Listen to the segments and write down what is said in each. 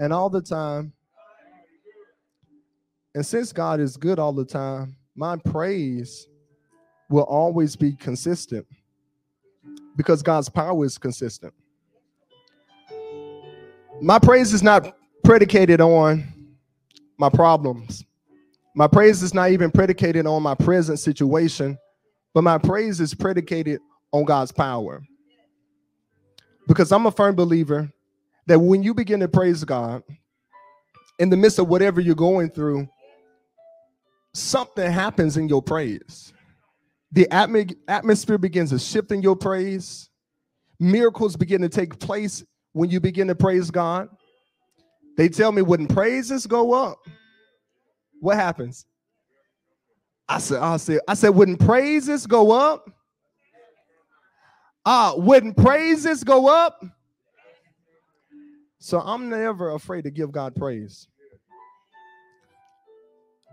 and all the time. And since God is good all the time, my praise will always be consistent because God's power is consistent. My praise is not predicated on my problems. My praise is not even predicated on my present situation, but my praise is predicated on God's power. Because I'm a firm believer that when you begin to praise God in the midst of whatever you're going through, something happens in your praise. The atm- atmosphere begins to shift in your praise. Miracles begin to take place when you begin to praise God. They tell me when praises go up, what happens? I said, I said, I said, when praises go up, ah, uh, when praises go up. So I'm never afraid to give God praise.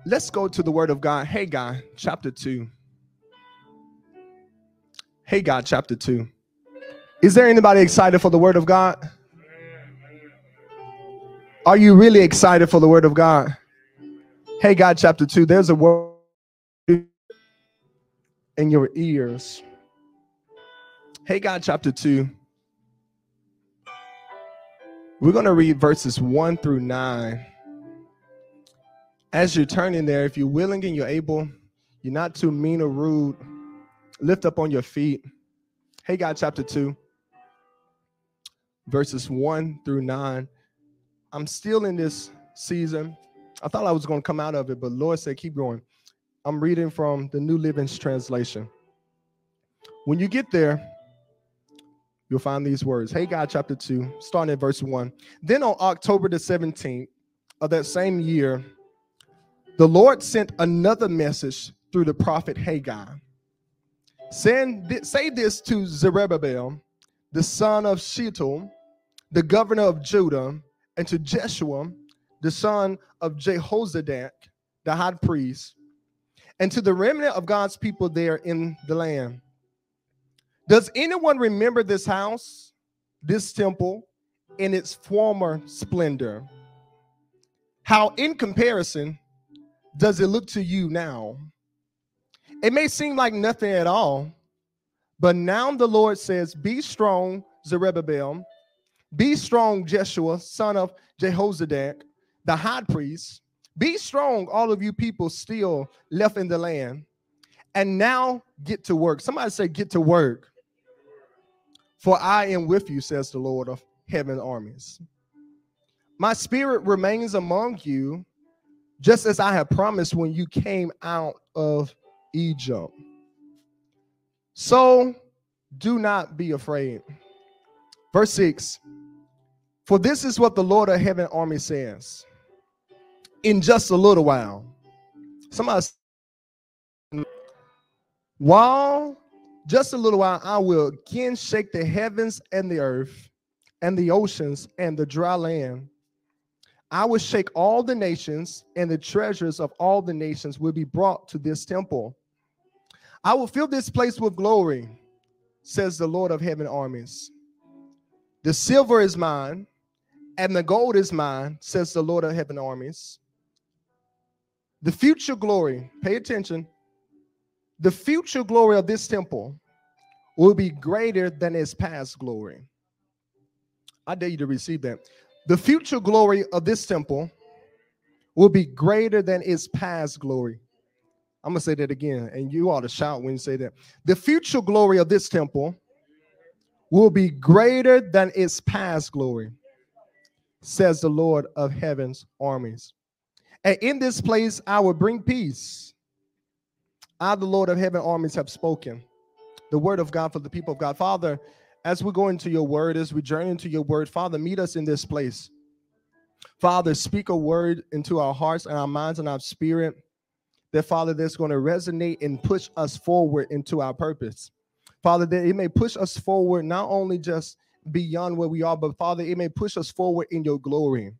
Let's go to the word of God. Haggai, chapter 2. Haggai, chapter 2. Is there anybody excited for the word of God? Are you really excited for the word of God? Haggai, chapter 2. There's a word in your ears. Haggai, chapter 2. We're going to read verses 1 through 9 as you're turning there, if you're willing and you're able, you're not too mean or rude, lift up on your feet. Haggai, chapter 2, verses 1 through 9. I'm still in this season. I thought I was going to come out of it, but Lord said, keep going. I'm reading from the New Living Translation. When you get there, you'll find these words. Haggai chapter 2, starting at verse 1. Then on October the 17th of that same year, the Lord sent another message through the prophet Haggai. Send, say this to Zerubbabel, the son of Shealtiel, the governor of Judah, and to Jeshua, the son of Jehozadak, the high priest, and to the remnant of God's people there in the land. Does anyone remember this house, this temple, in its former splendor? How, in comparison, does it look to you now? It may seem like nothing at all, but now the Lord says, Be strong, Zerubbabel. Be strong, Jeshua, son of Jehozadak, the high priest. Be strong, all of you people still left in the land. And now get to work. Somebody say, Get to work. For I am with you, says the Lord of heaven armies. My spirit remains among you just as I have promised when you came out of Egypt. So do not be afraid. Verse 6 For this is what the Lord of heaven army says. In just a little while, somebody, while just a little while, I will again shake the heavens and the earth and the oceans and the dry land I will shake all the nations, and the treasures of all the nations will be brought to this temple. I will fill this place with glory, says the Lord of heaven armies. The silver is mine, and the gold is mine, says the Lord of heaven armies. The future glory, pay attention, the future glory of this temple will be greater than its past glory. I dare you to receive that. The future glory of this temple will be greater than its past glory. I'm going to say that again, and you ought to shout when you say that. The future glory of this temple will be greater than its past glory, says the Lord of heaven's armies. And in this place I will bring peace. I, the Lord of heaven armies, have spoken the word of God for the people of God. Father, as we go into your word, as we journey into your word, Father, meet us in this place. Father, speak a word into our hearts and our minds and our spirit that, Father, that's going to resonate and push us forward into our purpose. Father, that it may push us forward not only just beyond where we are, but Father, it may push us forward in your glory.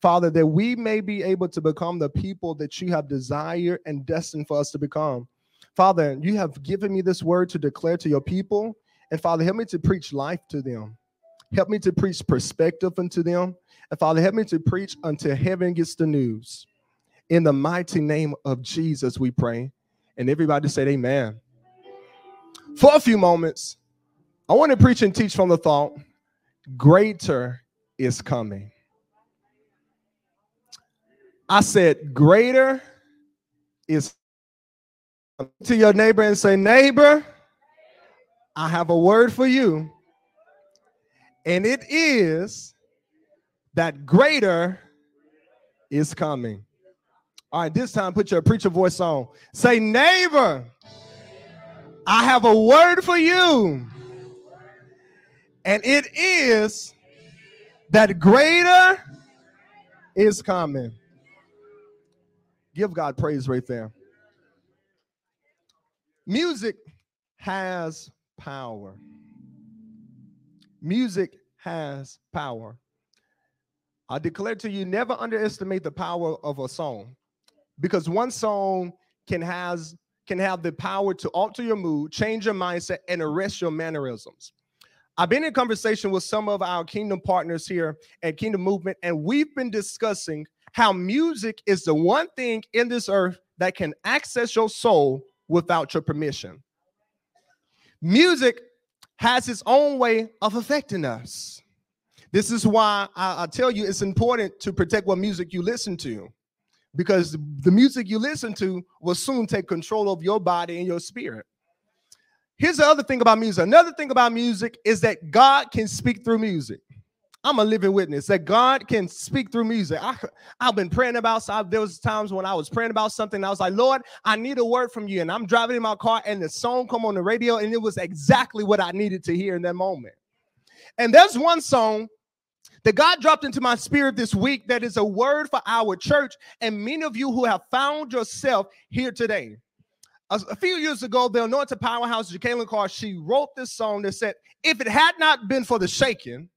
Father, that we may be able to become the people that you have desired and destined for us to become. Father, you have given me this word to declare to your people. And Father, help me to preach life to them. Help me to preach perspective unto them. And Father, help me to preach until heaven gets the news. In the mighty name of Jesus, we pray. And everybody said, Amen. For a few moments, I want to preach and teach from the thought greater is coming. I said, greater is to your neighbor and say, neighbor, I have a word for you. And it is that greater is coming. All right, this time put your preacher voice on. Say, neighbor, I have a word for you. And it is that greater is coming. Give God praise right there. Music has power. Music has power. I declare to you never underestimate the power of a song because one song can has can have the power to alter your mood, change your mindset and arrest your mannerisms. I've been in conversation with some of our kingdom partners here at Kingdom Movement and we've been discussing how music is the one thing in this earth that can access your soul without your permission. Music has its own way of affecting us. This is why I, I, tell you it's important to protect what music you listen to, because the music you listen to will soon take control of your body and your spirit. Here's the other thing about music. Another thing about music is that God can speak through music. I'm a living witness that God can speak through music. I, have been praying about. So I, there was times when I was praying about something. I was like, Lord, I need a word from you. And I'm driving in my car, and the song come on the radio, and it was exactly what I needed to hear in that moment. And there's one song that God dropped into my spirit this week that is a word for our church, and many of you who have found yourself here today. A, a few years ago, the anointed powerhouse, Jekalyn Carr, she wrote this song that said, "If it had not been for the shaking."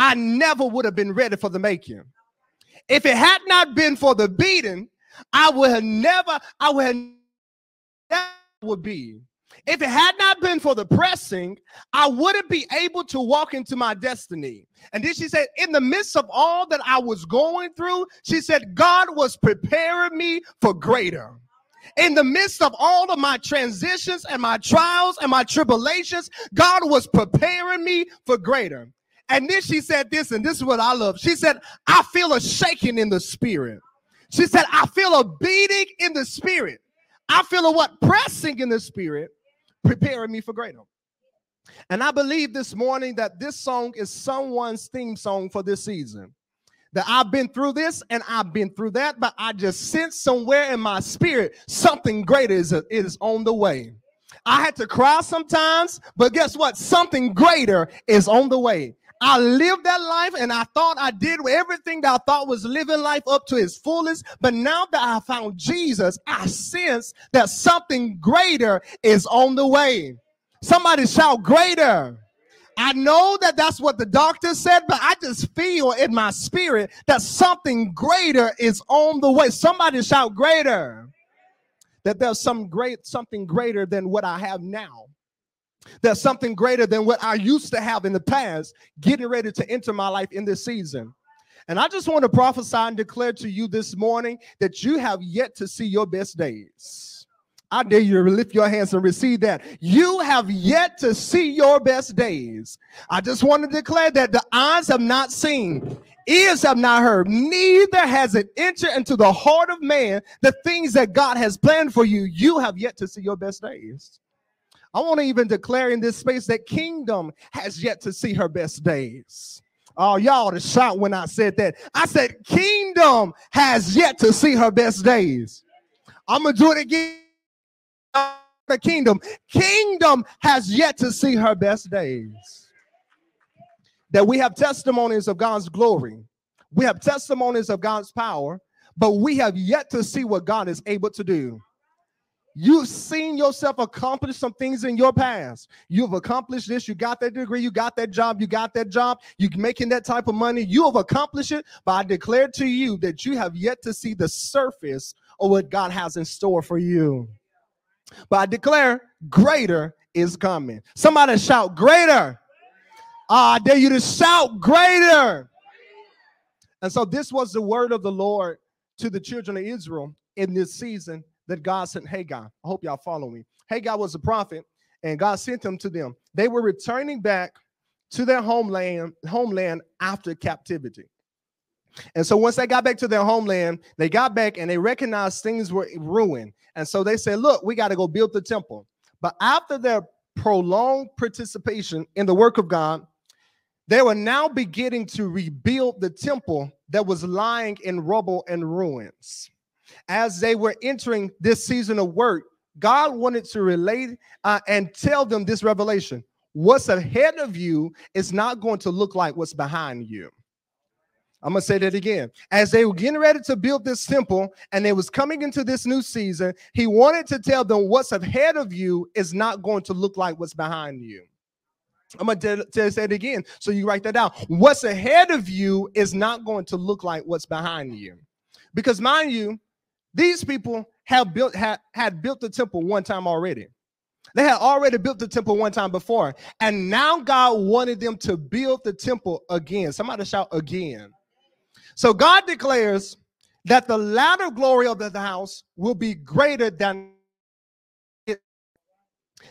I never would have been ready for the making. If it had not been for the beating, I would have never, I would have never would be. If it had not been for the pressing, I wouldn't be able to walk into my destiny. And then she said, in the midst of all that I was going through, she said, God was preparing me for greater. In the midst of all of my transitions and my trials and my tribulations, God was preparing me for greater. And then she said this, and this is what I love. She said, I feel a shaking in the spirit. She said, I feel a beating in the spirit. I feel a what? Pressing in the spirit, preparing me for greater. And I believe this morning that this song is someone's theme song for this season. That I've been through this and I've been through that, but I just sense somewhere in my spirit something greater is, is on the way. I had to cry sometimes, but guess what? Something greater is on the way. I lived that life and I thought I did everything that I thought was living life up to its fullest. But now that I found Jesus, I sense that something greater is on the way. Somebody shout greater. I know that that's what the doctor said, but I just feel in my spirit that something greater is on the way. Somebody shout greater. That there's some great something greater than what I have now. There's something greater than what I used to have in the past getting ready to enter my life in this season. And I just want to prophesy and declare to you this morning that you have yet to see your best days. I dare you to lift your hands and receive that. You have yet to see your best days. I just want to declare that the eyes have not seen, ears have not heard, neither has it entered into the heart of man the things that God has planned for you. You have yet to see your best days. I want to even declare in this space that kingdom has yet to see her best days. Oh, y'all to shout when I said that. I said, Kingdom has yet to see her best days. I'm going to do it again. The kingdom. Kingdom has yet to see her best days. That we have testimonies of God's glory, we have testimonies of God's power, but we have yet to see what God is able to do. You've seen yourself accomplish some things in your past. You've accomplished this. You got that degree. You got that job. You got that job. You're making that type of money. You have accomplished it. But I declare to you that you have yet to see the surface of what God has in store for you. But I declare greater is coming. Somebody shout greater. Uh, I dare you to shout greater. And so this was the word of the Lord to the children of Israel in this season that God sent Haggai. I hope y'all follow me. Haggai was a prophet, and God sent him to them. They were returning back to their homeland, homeland after captivity. And so once they got back to their homeland, they got back and they recognized things were ruined. And so they said, Look, we got to go build the temple. But after their prolonged participation in the work of God, they were now beginning to rebuild the temple that was lying in rubble and ruins. As they were entering this season of work, God wanted to relate uh, and tell them this revelation. What's ahead of you is not going to look like what's behind you. I'm gonna say that again. As they were getting ready to build this temple and they was coming into this new season, he wanted to tell them what's ahead of you is not going to look like what's behind you. I'm gonna tell, tell say it again, so you write that down. What's ahead of you is not going to look like what's behind you, because mind you, these people have built had, had built the temple one time already. They had already built the temple one time before, and now God wanted them to build the temple again. Somebody shout again. So God declares that the latter glory of the house will be greater than.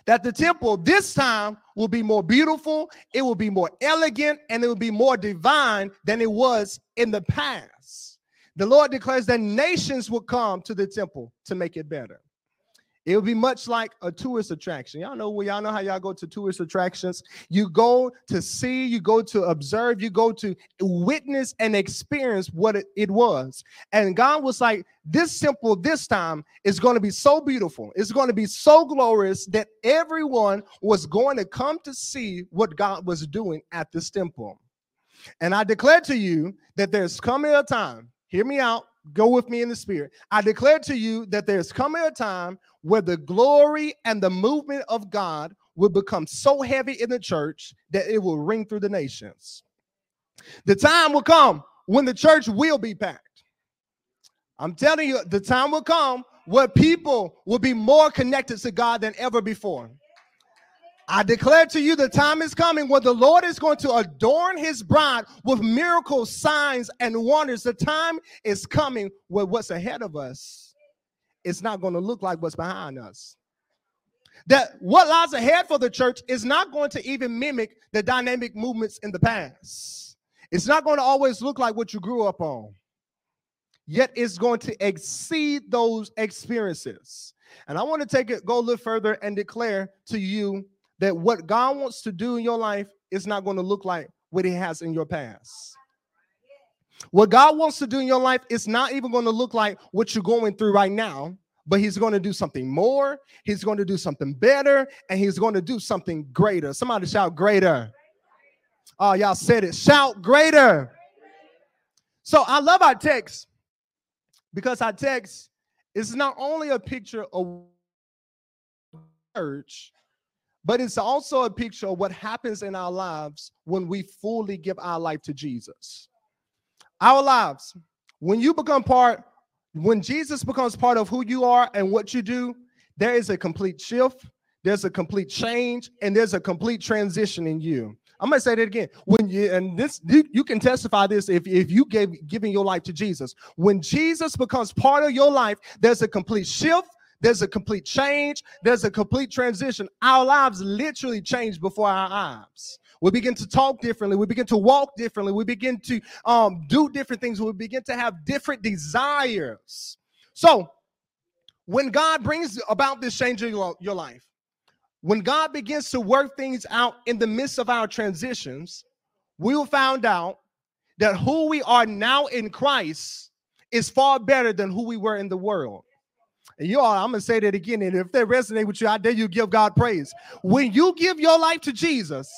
That the temple this time will be more beautiful, it will be more elegant, and it will be more divine than it was in the past. The Lord declares that nations will come to the temple to make it better. It would be much like a tourist attraction. Y'all know, y'all know how y'all go to tourist attractions. You go to see, you go to observe, you go to witness and experience what it, it was. And God was like, this simple this time is going to be so beautiful. It's going to be so glorious that everyone was going to come to see what God was doing at this temple. And I declare to you that there's coming a time, hear me out, go with me in the spirit. I declare to you that there's coming a time where the glory and the movement of God will become so heavy in the church that it will ring through the nations. The time will come when the church will be packed. I'm telling you, the time will come where people will be more connected to God than ever before. I declare to you the time is coming when the Lord is going to adorn his bride with miracles, signs, and wonders. The time is coming where what's ahead of us it's not going to look like what's behind us. That what lies ahead for the church is not going to even mimic the dynamic movements in the past. It's not going to always look like what you grew up on. Yet it's going to exceed those experiences. And I want to take it, go a little further and declare to you that what God wants to do in your life is not going to look like what He has in your past. What God wants to do in your life is not even going to look like what you're going through right now, but He's going to do something more. He's going to do something better, and He's going to do something greater. Somebody shout greater. Oh, y'all said it. Shout greater. So I love our text because our text is not only a picture of church, but it's also a picture of what happens in our lives when we fully give our life to Jesus our lives. When you become part, when Jesus becomes part of who you are and what you do, there is a complete shift, there's a complete change, and there's a complete transition in you. I'm gonna say that again. When you and this you, you can testify this if, if you gave giving your life to Jesus. When Jesus becomes part of your life, there's a complete shift, there's a complete change, there's a complete transition. Our lives literally change before our eyes. We begin to talk differently. We begin to walk differently. We begin to um, do different things. We begin to have different desires. So, when God brings about this change in your, your life, when God begins to work things out in the midst of our transitions, we will find out that who we are now in Christ is far better than who we were in the world. And you all, I'm gonna say that again. And if they resonate with you, I dare you give God praise. When you give your life to Jesus,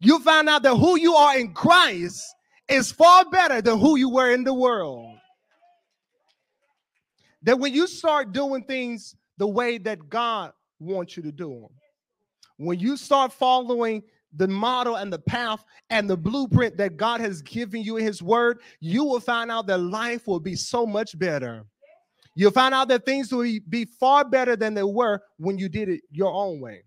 you find out that who you are in Christ is far better than who you were in the world. That when you start doing things the way that God wants you to do them, when you start following the model and the path and the blueprint that God has given you in His Word, you will find out that life will be so much better. You'll find out that things will be far better than they were when you did it your own way.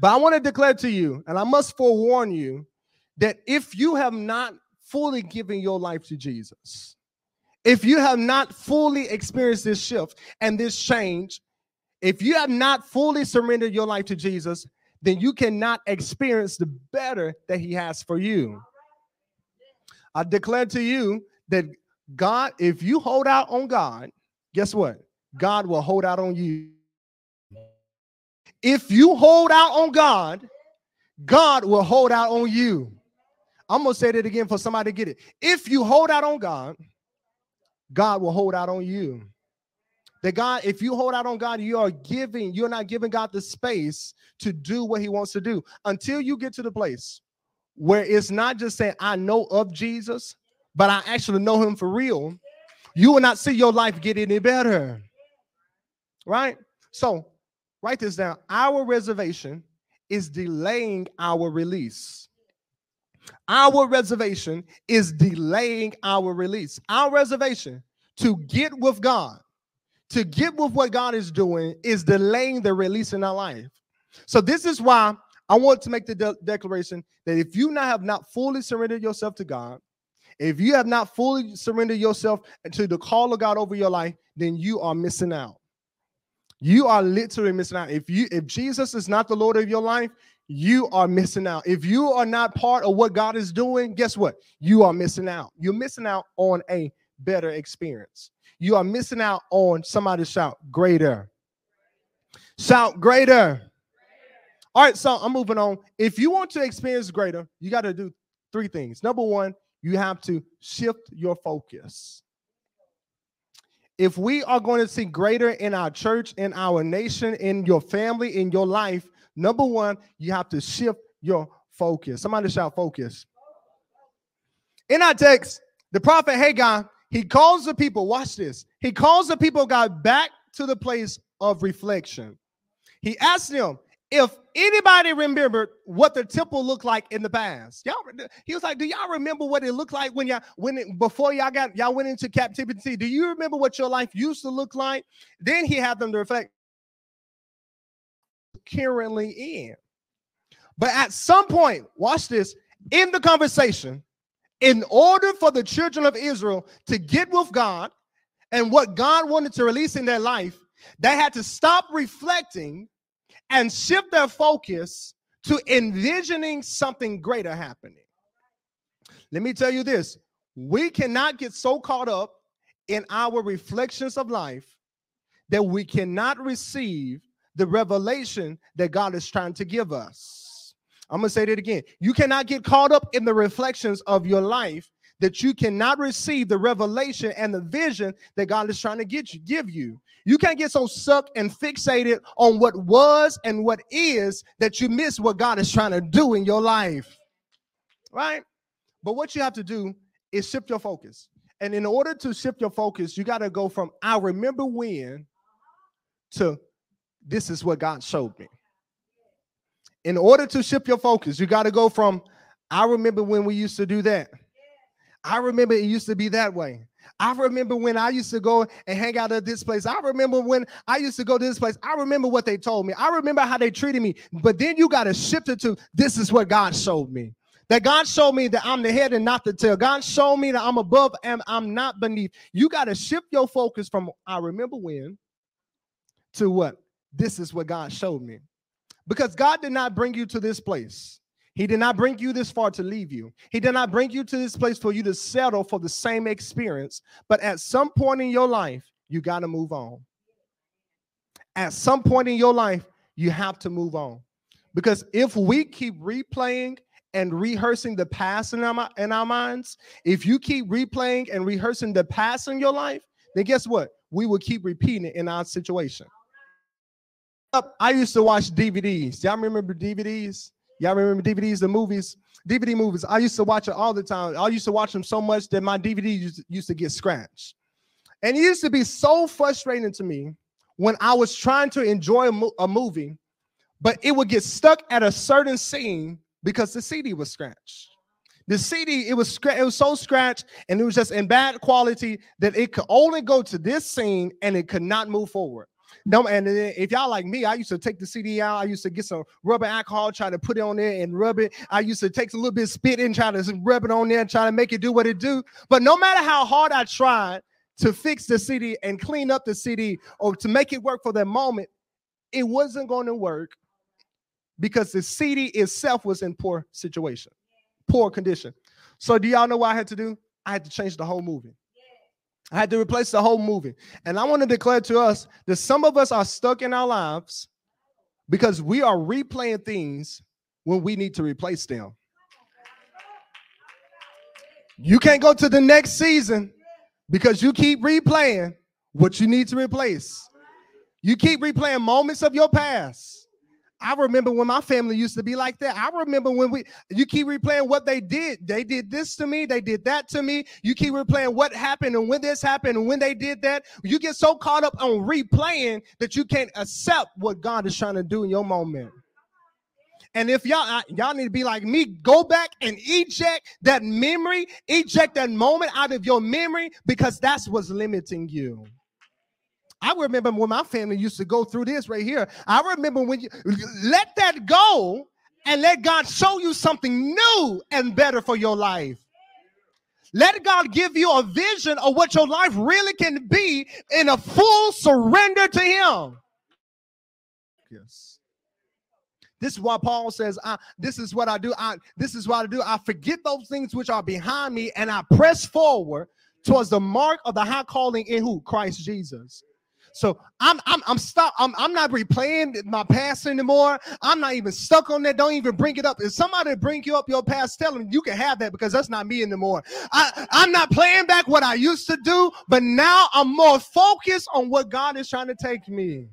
But I want to declare to you, and I must forewarn you, that if you have not fully given your life to Jesus, if you have not fully experienced this shift and this change, if you have not fully surrendered your life to Jesus, then you cannot experience the better that He has for you. I declare to you that God, if you hold out on God, guess what? God will hold out on you. If you hold out on God, God will hold out on you. I'm going to say that again for somebody to get it. If you hold out on God, God will hold out on you. That God, if you hold out on God, you are giving, you're not giving God the space to do what he wants to do until you get to the place where it's not just saying, I know of Jesus, but I actually know him for real. You will not see your life get any better. Right? So write this down. Our reservation is delaying our release. Our reservation is delaying our release. Our reservation to get with God, to get with what God is doing, is delaying the release in our life. So, this is why I want to make the de- declaration that if you not have not fully surrendered yourself to God, if you have not fully surrendered yourself to the call of God over your life, then you are missing out. You are literally missing out. If you if Jesus is not the Lord of your life, you are missing out. If you are not part of what God is doing, guess what? You are missing out. You're missing out on a better experience. You are missing out on somebody shout greater. Shout greater. All right, so I'm moving on. If you want to experience greater, you got to do three things. Number one, you have to shift your focus. If we are going to see greater in our church, in our nation, in your family, in your life, number one, you have to shift your focus. Somebody shout focus. In our text, the prophet Haggai, he calls the people, watch this. He calls the people God back to the place of reflection. He asks them, if anybody remembered what the temple looked like in the past, y'all, he was like, "Do y'all remember what it looked like when y'all when it, before y'all got y'all went into captivity? Do you remember what your life used to look like?" Then he had them to reflect currently in. But at some point, watch this in the conversation, in order for the children of Israel to get with God and what God wanted to release in their life, they had to stop reflecting and shift their focus to envisioning something greater happening. Let me tell you this we cannot get so caught up in our reflections of life that we cannot receive the revelation that God is trying to give us. I'm going to say that again. You cannot get caught up in the reflections of your life that you cannot receive the revelation and the vision that God is trying to get you, give you. You can't get so sucked and fixated on what was and what is that you miss what God is trying to do in your life. Right? But what you have to do is shift your focus. And in order to shift your focus, you got to go from I remember when to this is what God showed me. In order to shift your focus, you got to go from I remember when we used to do that. I remember it used to be that way. I remember when I used to go and hang out at this place. I remember when I used to go to this place. I remember what they told me. I remember how they treated me. But then you got to shift it to this is what God showed me. That God showed me that I'm the head and not the tail. God showed me that I'm above and I'm not beneath. You got to shift your focus from I remember when to what? This is what God showed me. Because God did not bring you to this place he did not bring you this far to leave you. He did not bring you to this place for you to settle for the same experience. But at some point in your life, you got to move on. At some point in your life, you have to move on. Because if we keep replaying and rehearsing the past in our, in our minds, if you keep replaying and rehearsing the past in your life, then guess what? We will keep repeating it in our situation. I used to watch DVDs. Y'all remember DVDs? Y'all remember DVDs, the movies, DVD movies? I used to watch it all the time. I used to watch them so much that my DVD used, to get scratched. And it used to be so frustrating to me when I was trying to enjoy a, mo- a movie, but it would get stuck at a certain scene because the CD was scratched. The CD, it was it was so scratched and it was just in bad quality that it could only go to this scene and it could not move forward. No, and if y'all like me, I used to take the CD out. I used to get some rubber alcohol, try to put it on there and rub it. I used to take a little bit of spit and try to rub it on there and try to make it do what it do. But no matter how hard I tried to fix the CD and clean up the CD or to make it work for that moment, it wasn't going to work because the CD itself was in poor situation, poor condition. So do y'all know what I had to do? I had to change the whole movie. I had to replace the whole movie. And I want to declare to us that some of us are stuck in our lives because we are replaying things when we need to replace them. You can't go to the next season because you keep replaying what you need to replace. You keep replaying moments of your past I remember when my family used to be like that. I remember when we you keep replaying what they did. They did this to me, they did that to me. You keep replaying what happened and when this happened and when they did that. You get so caught up on replaying that you can't accept what God is trying to do in your moment. And if y'all y'all need to be like me, go back and eject that memory, eject that moment out of your memory because that's what's limiting you. I remember when my family used to go through this right here. I remember when you let that go and let God show you something new and better for your life. Let God give you a vision of what your life really can be in a full surrender to Him. Yes. This is why Paul says, I, This is what I do. I, this is what I do. I forget those things which are behind me and I press forward towards the mark of the high calling in who? Christ Jesus. So I'm I'm I'm stop. I'm I'm not replaying my past anymore. I'm not even stuck on that. Don't even bring it up. If somebody bring you up your past, tell them you can have that because that's not me anymore. I I'm not playing back what I used to do, but now I'm more focused on what God is trying to take me.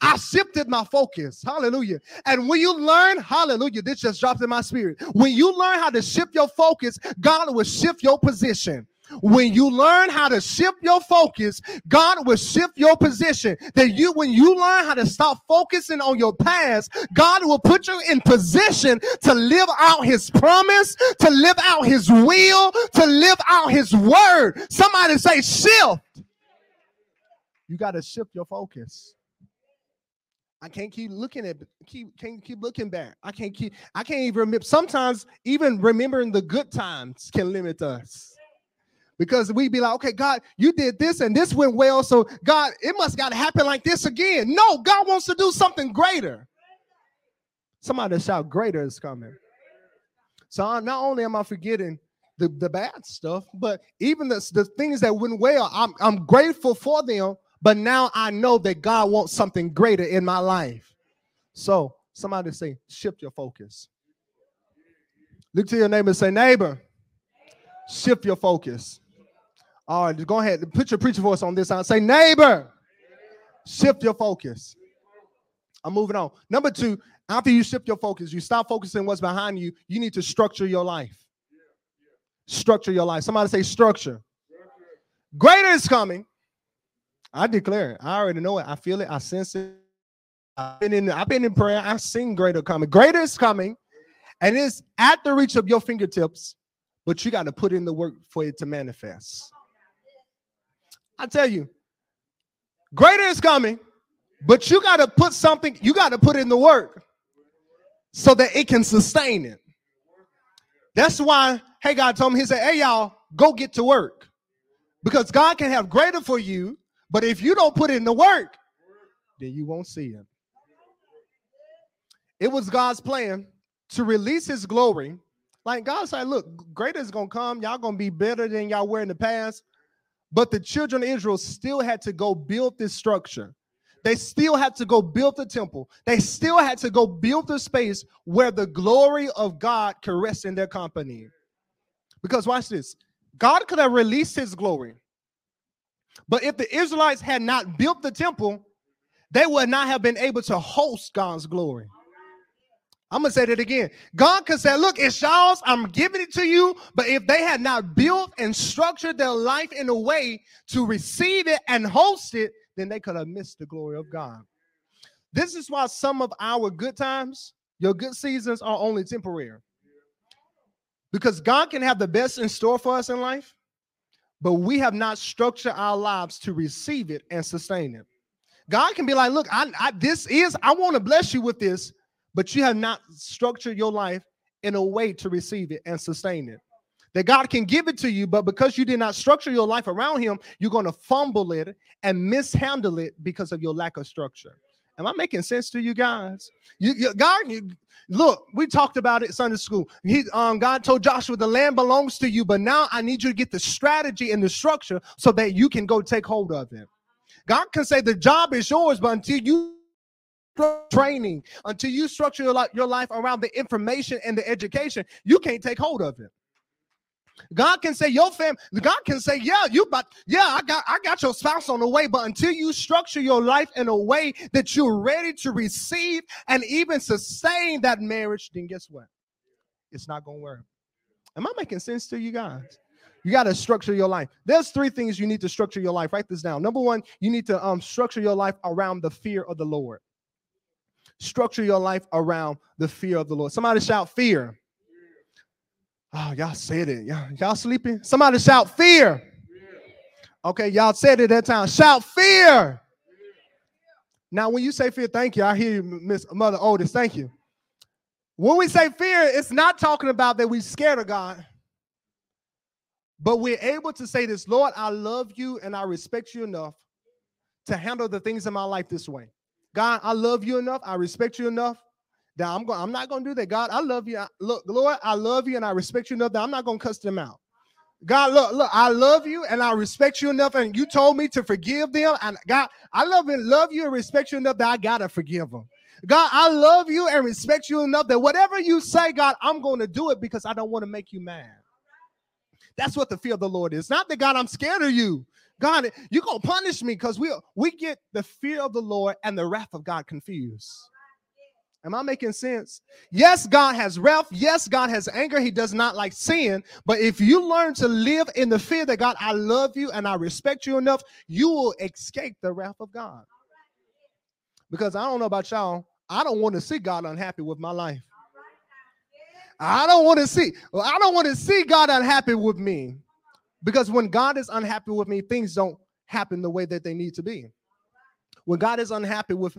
I shifted my focus. Hallelujah. And when you learn, hallelujah, this just dropped in my spirit. When you learn how to shift your focus, God will shift your position. When you learn how to shift your focus, God will shift your position. That you, when you learn how to stop focusing on your past, God will put you in position to live out his promise, to live out his will, to live out his word. Somebody say shift. You got to shift your focus. I can't keep looking at keep can't keep looking back. I can't keep I can't even remember. Sometimes even remembering the good times can limit us because we'd be like, okay, God, you did this and this went well. So, God, it must got to happen like this again. No, God wants to do something greater. Somebody shout, greater is coming. So, I, not only am I forgetting the, the bad stuff, but even the, the things that went well, I'm, I'm grateful for them. But now I know that God wants something greater in my life. So, somebody say, shift your focus. Look to your neighbor and say, neighbor, shift your focus. All right, go ahead. Put your preacher voice on this side. Say, neighbor, shift your focus. I'm moving on. Number two, after you shift your focus, you stop focusing what's behind you. You need to structure your life. Structure your life. Somebody say structure. Greater is coming. I declare it. I already know it. I feel it. I sense it. I've been in, I've been in prayer. I've seen greater coming. Greater is coming. And it's at the reach of your fingertips, but you got to put in the work for it to manifest. I tell you, greater is coming, but you got to put something, you got to put in the work so that it can sustain it. That's why, hey, God told me, He said, hey, y'all, go get to work. Because God can have greater for you, but if you don't put in the work, then you won't see it. It was God's plan to release His glory. Like God said, look, greater is going to come. Y'all going to be better than y'all were in the past. But the children of Israel still had to go build this structure. They still had to go build the temple. They still had to go build the space where the glory of God could rest in their company. Because watch this God could have released his glory. But if the Israelites had not built the temple, they would not have been able to host God's glory. I'm gonna say that again. God could say, Look, it's y'all's, I'm giving it to you. But if they had not built and structured their life in a way to receive it and host it, then they could have missed the glory of God. This is why some of our good times, your good seasons, are only temporary. Because God can have the best in store for us in life, but we have not structured our lives to receive it and sustain it. God can be like, look, I, I this is, I want to bless you with this, but you have not structured your life in a way to receive it and sustain it. That God can give it to you, but because you did not structure your life around Him, you're going to fumble it and mishandle it because of your lack of structure. Am I making sense to you guys? You, you God, you, look, we talked about it Sunday school. He, um, God told Joshua, the land belongs to you, but now I need you to get the strategy and the structure so that you can go take hold of it. God can say the job is yours, but until you training, until you structure your life, around the information and the education, you can't take hold of it. God can say your family, God can say, yeah, you but yeah, I got I got your spouse on the way, but until you structure your life in a way that you're ready to receive and even sustain that marriage, then guess what? It's not gonna work. Am I making sense to you guys? You got to structure your life. There's three things you need to structure your life. Write this down. Number one, you need to um, structure your life around the fear of the Lord. Structure your life around the fear of the Lord. Somebody shout fear. Oh, y'all said it. Y'all, y'all sleeping? Somebody shout fear. Okay, y'all said it that time. Shout fear. Now, when you say fear, thank you. I hear you, Miss Mother Otis. Thank you. When we say fear, it's not talking about that we're scared of God. But we're able to say this, Lord, I love you and I respect you enough to handle the things in my life this way. God, I love you enough, I respect you enough that I'm going I'm not going to do that. God, I love you. I, Look, Lord, I love you and I respect you enough that I'm not going to cuss them out. God, look, look, I love you and I respect you enough, and you told me to forgive them. And God, I love and love you and respect you enough that I gotta forgive them. God, I love you and respect you enough that whatever you say, God, I'm going to do it because I don't want to make you mad. That's what the fear of the Lord is. Not that God, I'm scared of you. God, you're gonna punish me because we we get the fear of the Lord and the wrath of God confused. Am I making sense? Yes, God has wrath. Yes, God has anger. He does not like sin. But if you learn to live in the fear that God, I love you and I respect you enough, you will escape the wrath of God. Because I don't know about y'all, I don't want to see God unhappy with my life. I don't want to see. I don't want to see God unhappy with me. Because when God is unhappy with me, things don't happen the way that they need to be. When God is unhappy with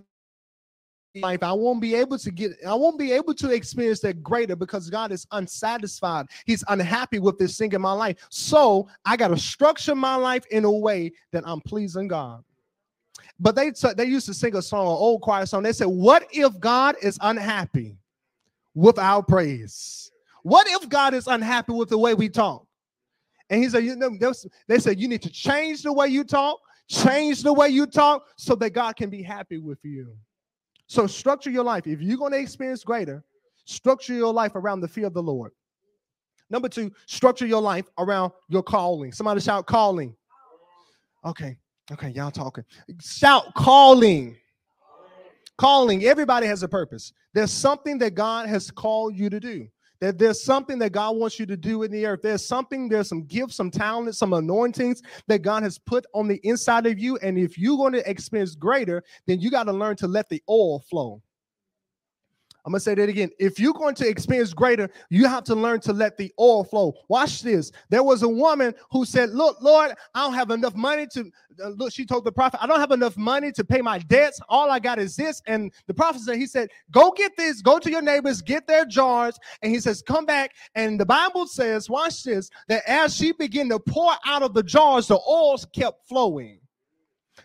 life, I won't be able to get, I won't be able to experience that greater because God is unsatisfied. He's unhappy with this thing in my life. So I got to structure my life in a way that I'm pleasing God. But they they used to sing a song, an old choir song. They said, "What if God is unhappy with our praise? What if God is unhappy with the way we talk?" And he said, "You know, they said you need to change the way you talk, change the way you talk, so that God can be happy with you." So structure your life. If you're going to experience greater, structure your life around the fear of the Lord. Number two, structure your life around your calling. Somebody shout calling. Okay, okay, y'all talking. Shout calling. Calling. Everybody has a purpose. There's something that God has called you to do. That there's something that God wants you to do in the earth. There's something, there's some gifts, some talents, some anointings that God has put on the inside of you. And if you're going to experience greater, then you got to learn to let the oil flow. I'm to say that again. If you're going to experience greater, you have to learn to let the oil flow. Watch this. There was a woman who said, Look, Lord, I don't have enough money to. Uh, look, she told the prophet, I don't have enough money to pay my debts. All I got is this. And the prophet said, He said, Go get this, go to your neighbors, get their jars. And he says, Come back. And the Bible says, Watch this, that as she began to pour out of the jars, the oils kept flowing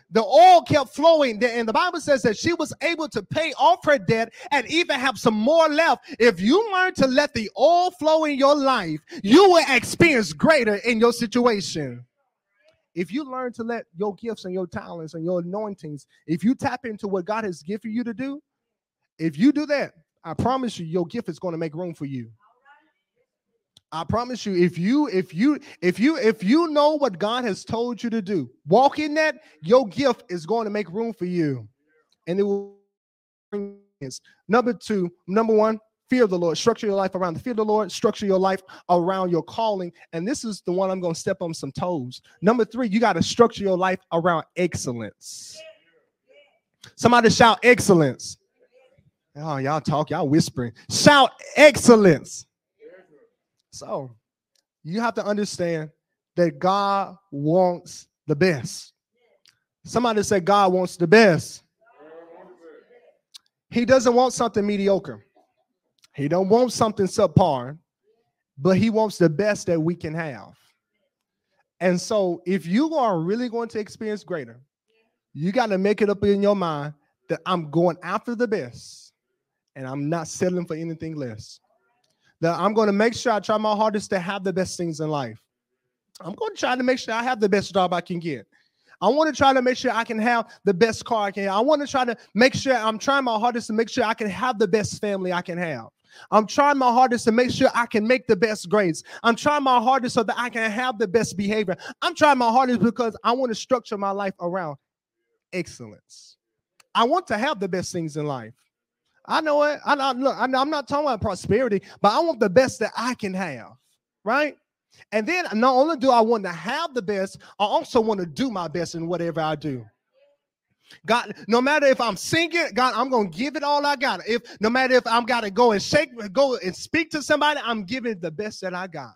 the oil kept flowing. And the bible says that she was able to pay off her debt and even have some more left. If you learn to let the oil flow in your life you will experience greater in your situation. If you learn to let your gifts and your talents and your anointings if you tap into what god has given you to do if you do that i promise you your gift is going to make room for you I promise you, if you if you if you if you know what God has told you to do, walk in that, your gift is going to make room for you. And it will number two, number one, fear the Lord. Structure your life around the fear of the Lord, structure your life around your calling. And this is the one I'm going to step on some toes. Number three, you got to structure your life around excellence. Somebody shout excellence. Oh, y'all talk, y'all whispering. Shout excellence. So you have to understand that God wants the best. Somebody said God wants the best. He doesn't want something mediocre. He don't want something subpar, but he wants the best that we can have. And so if you are really going to experience greater, you got to make it up in your mind that I'm going after the best and I'm not settling for anything less. That I'm going to make sure I try my hardest to have the best things in life. I'm going to try to make sure I have the best job I can get. I want to try to make sure I can have the best car I can have. I want to try to make sure I'm trying my hardest to make sure I can have the best family I can have. I'm trying my hardest to make sure I can make the best grades. I'm trying my hardest so that I can have the best behavior. I'm trying my hardest because I want to structure my life around excellence. I want to have the best things in life. I know it. I, I look. I, I'm not talking about prosperity, but I want the best that I can have. Right. And then not only do I want to have the best, I also want to do my best in whatever I do. God, no matter if I'm singing, God, I'm gonna give it all I got. If no matter if I'm gotta go and shake, go and speak to somebody, I'm giving the best that I got.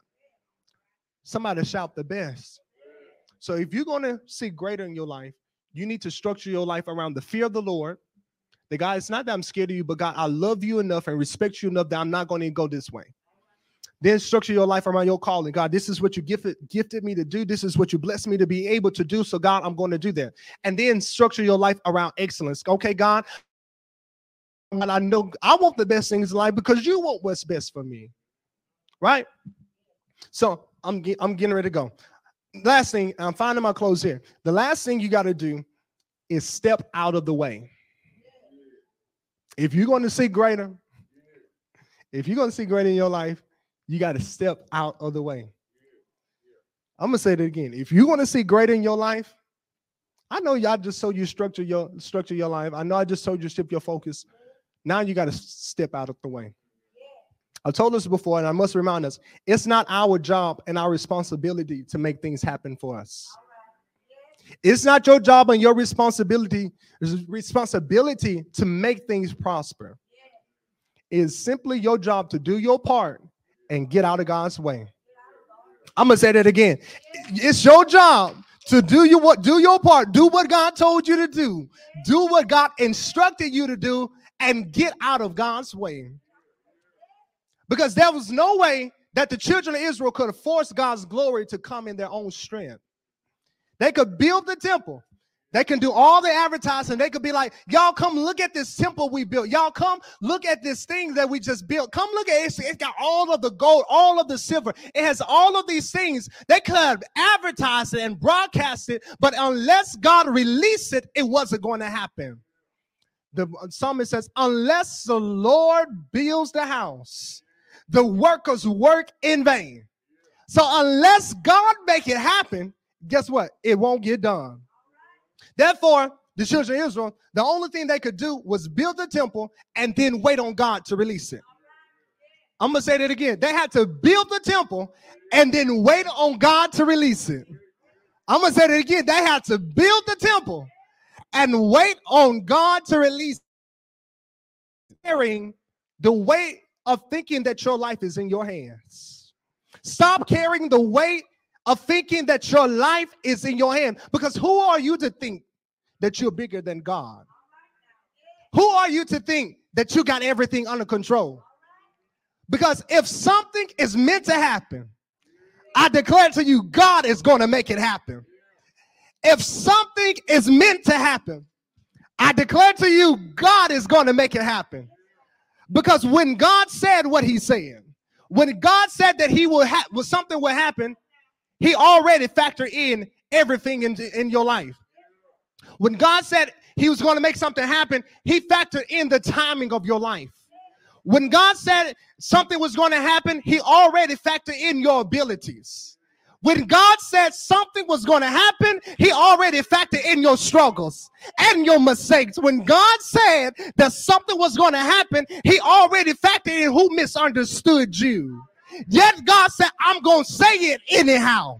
Somebody shout the best. So if you're gonna see greater in your life, you need to structure your life around the fear of the Lord. The God, it's not that I'm scared of you, but God, I love you enough and respect you enough that I'm not going to go this way. Then structure your life around your calling. God, this is what you gifted, gifted me to do. This is what you blessed me to be able to do. So, God, I'm going to do that. And then structure your life around excellence. Okay, God, and I know I want the best things in life because you want what's best for me. Right? So I'm, I'm getting ready to go. Last thing, I'm finding my clothes here. The last thing you got to do is step out of the way. If you're going to see greater, if you're going to see greater in your life, you got to step out of the way. I'm gonna say it again. If you want to see greater in your life, I know y'all just told you structure your structure your life. I know I just told you shift your focus. Now you got to step out of the way. I've told us before, and I must remind us: it's not our job and our responsibility to make things happen for us. It's not your job and your responsibility responsibility to make things prosper. It's simply your job to do your part and get out of God's way. I'm gonna say that again. It's your job to do you what do your part, do what God told you to do, do what God instructed you to do, and get out of God's way. Because there was no way that the children of Israel could have forced God's glory to come in their own strength. They could build the temple, they can do all the advertising. They could be like, y'all come look at this temple we built. Y'all come look at this thing that we just built. Come look at it. It's got all of the gold, all of the silver. It has all of these things. They could advertise it and broadcast it, but unless God released it, it wasn't going to happen. The psalmist says, unless the Lord builds the house, the workers work in vain. So unless God make it happen, guess what? It won't get done. Therefore, the children of Israel, the only thing they could do was build the temple and then wait on God to release it. I'm gonna say that again. They had to build the temple and then wait on God to release it. I'm gonna say that again. They had to build the temple and wait on God to release carrying the weight of thinking that your life is in your hands. Stop carrying the weight of thinking that your life is in your hand. Because who are you to think that you're bigger than God? Who are you to think that you got everything under control? Because if something is meant to happen, I declare to you, God is going to make it happen. If something is meant to happen, I declare to you, God is going to make it happen. Because when God said what he said, when God said that he will have something will happen, he already factored in everything in, in your life. When God said he was going to make something happen, he factored in the timing of your life. When God said something was going to happen, he already factored in your abilities. When God said something was going to happen, he already factored in your struggles and your mistakes. When God said that something was going to happen, he already factored in who misunderstood you. Yet God said, I'm going to say it anyhow.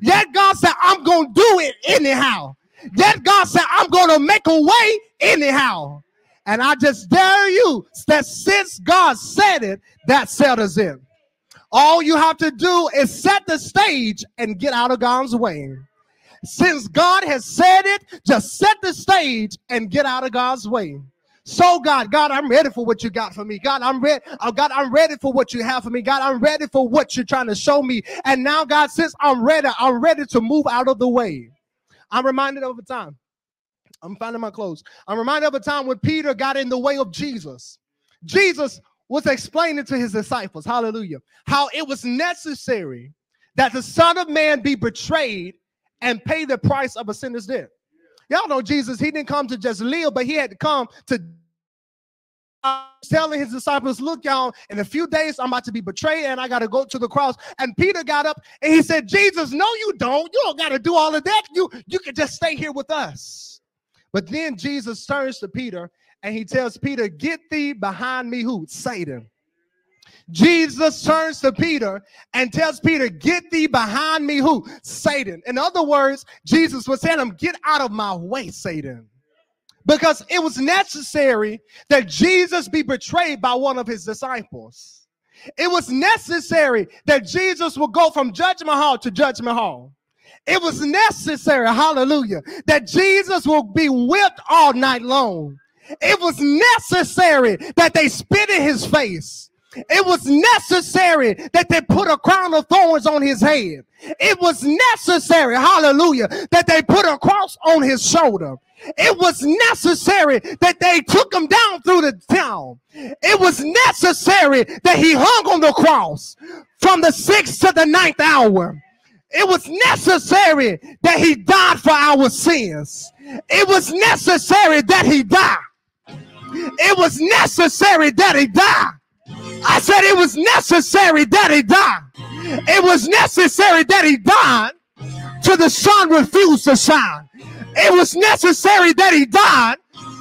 Yet God said, I'm going to do it anyhow. Yet God said, I'm going to make a way anyhow. And I just dare you that since God said it, that settles it. All you have to do is set the stage and get out of God's way. since God has said it, just set the stage and get out of God's way. So God, God, I'm ready for what you got for me. God, I'm ready. Oh God, I'm ready for what you have for me. God, I'm ready for what you're trying to show me. And now, God, since I'm ready, I'm ready to move out of the way. I'm reminded of a time. I'm finding my clothes. I'm reminded of a time when Peter got in the way of Jesus. Jesus was explaining to his disciples, hallelujah, how it was necessary that the Son of Man be betrayed and pay the price of a sinner's debt. Y'all know Jesus, he didn't come to just live, but he had to come to telling his disciples, Look, y'all, in a few days I'm about to be betrayed and I got to go to the cross. And Peter got up and he said, Jesus, no, you don't. You don't got to do all of that. You, you can just stay here with us. But then Jesus turns to Peter and he tells Peter, Get thee behind me, who? Satan. Jesus turns to Peter and tells Peter, Get thee behind me, who? Satan. In other words, Jesus was telling him, Get out of my way, Satan. Because it was necessary that Jesus be betrayed by one of his disciples. It was necessary that Jesus would go from judgment hall to judgment hall. It was necessary, hallelujah, that Jesus will be whipped all night long. It was necessary that they spit in his face. It was necessary that they put a crown of thorns on his head. It was necessary, hallelujah, that they put a cross on his shoulder. It was necessary that they took him down through the town. It was necessary that he hung on the cross from the sixth to the ninth hour. It was necessary that he died for our sins. It was necessary that he died. It was necessary that he died. I said it was necessary that he died. It was necessary that he died to the sun refused to shine. It was necessary that he died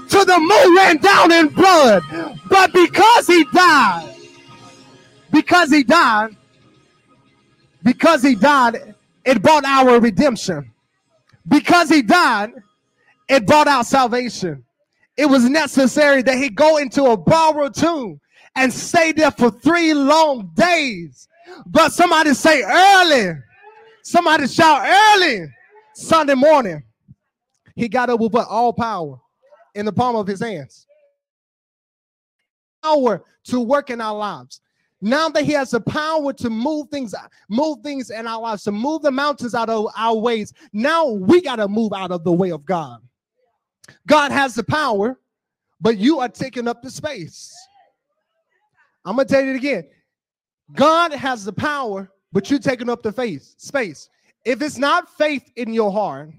to the moon ran down in blood. But because he died, because he died, because he died, it brought our redemption. Because he died, it brought out salvation. It was necessary that he go into a borrowed tomb and stay there for three long days. But somebody say early. Somebody shout early Sunday morning. He got up with? All power in the palm of his hands. Power to work in our lives. Now that he has the power to move things, move things in our lives, to move the mountains out of our ways, now we got to move out of the way of God. God has the power, but you are taking up the space. I'm gonna tell you it again. God has the power, but you're taking up the face space. If it's not faith in your heart,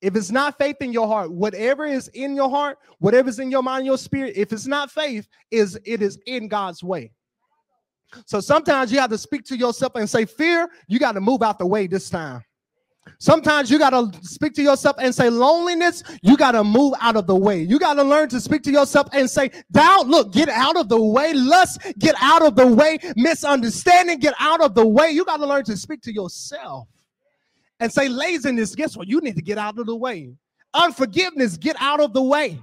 if it's not faith in your heart, whatever is in your heart, whatever's in your mind, your spirit, if it's not faith, is it is in God's way. So sometimes you have to speak to yourself and say, Fear, you got to move out the way this time. Sometimes you got to speak to yourself and say, loneliness, you got to move out of the way. You got to learn to speak to yourself and say, doubt, look, get out of the way. Lust, get out of the way. Misunderstanding, get out of the way. You got to learn to speak to yourself and say, laziness, guess what? You need to get out of the way. Unforgiveness, get out of the way.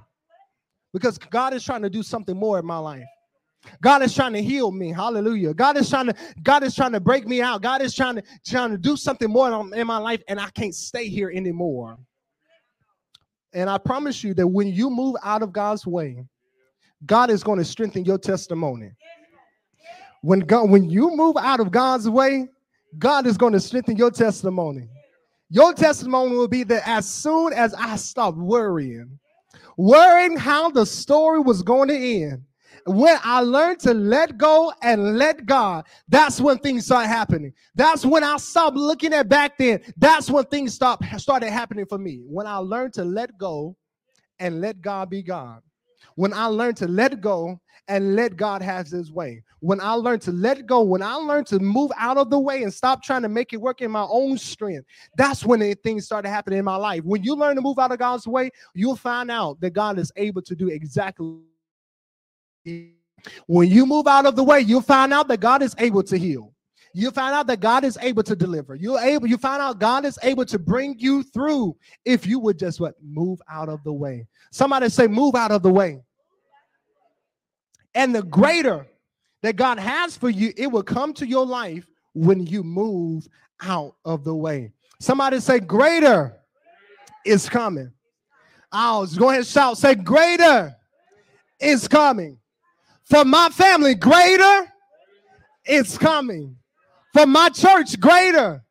Because God is trying to do something more in my life. God is trying to heal me. Hallelujah. God is trying to God is trying to break me out. God is trying to trying to do something more in my life and I can't stay here anymore. And I promise you that when you move out of God's way, God is going to strengthen your testimony. When God when you move out of God's way, God is going to strengthen your testimony. Your testimony will be that as soon as I stop worrying, worrying how the story was going to end, when I learned to let go and let God, that's when things start happening. That's when I stopped looking at back then. That's when things stop started happening for me. When I learned to let go and let God be God. When I learned to let go and let God have his way. When I learned to let go, when I learned to move out of the way and stop trying to make it work in my own strength, that's when things started happening in my life. When you learn to move out of God's way, you'll find out that God is able to do exactly when you move out of the way, you'll find out that God is able to heal. You find out that God is able to deliver. You able. You find out God is able to bring you through if you would just what move out of the way. Somebody say, "Move out of the way." And the greater that God has for you, it will come to your life when you move out of the way. Somebody say, Greater is coming. Oh, go ahead and shout. Say, Greater is coming. For my family, greater is coming. For my church, greater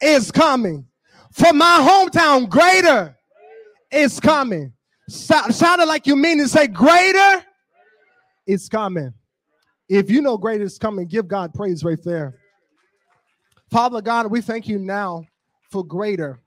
is coming. For my hometown, greater is coming. Shout, it like you mean it. Say, greater is coming. If you know greater is coming, give God praise right there. Father God, we thank you now for greater.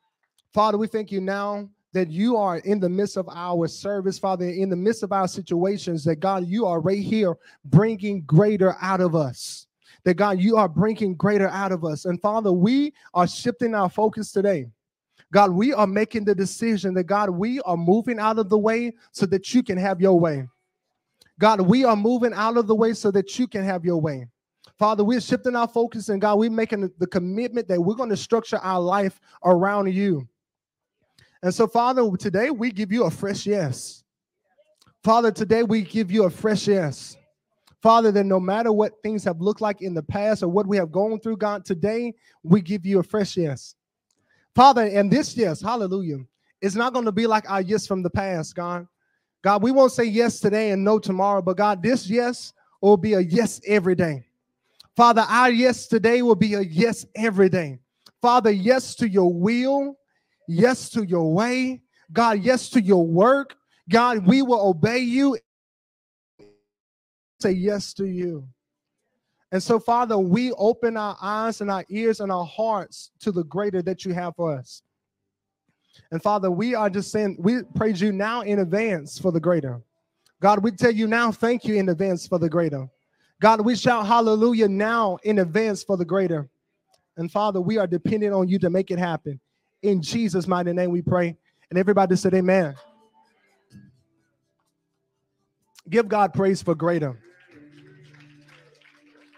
Father, we thank you now that you are in the midst of our service, Father, in the midst of our situations, that God, you are right here bringing greater out of us. That God, you are bringing greater out of us. And Father, we are shifting our focus today. God, we are making the decision that God, we are moving out of the way so that you can have your way. God, we are moving out of the way so that you can have your way. Father, we're shifting our focus, and God, we're making the commitment that we're going to structure our life around you. And so, Father, today we give you a fresh yes. Father, today we give you a fresh yes. Father, that no matter what things have looked like in the past or what we have gone through, God, today we give you a fresh yes. Father, and this yes, hallelujah, is not going to be like our yes from the past, God. God, we won't say yes today and no tomorrow, but God, this yes will be a yes every day. Father, our yes today will be a yes every day. Father, yes to your will, yes to your way. God, yes to your work. God, we will obey you. Say yes to you. And so, Father, we open our eyes and our ears and our hearts to the greater that you have for us. And Father, we are just saying, we praise you now in advance for the greater. God, we tell you now, thank you in advance for the greater. God, we shout hallelujah now in advance for the greater. And Father, we are dependent on you to make it happen. In Jesus' mighty name we pray. And everybody said, Amen. Give God praise for greater.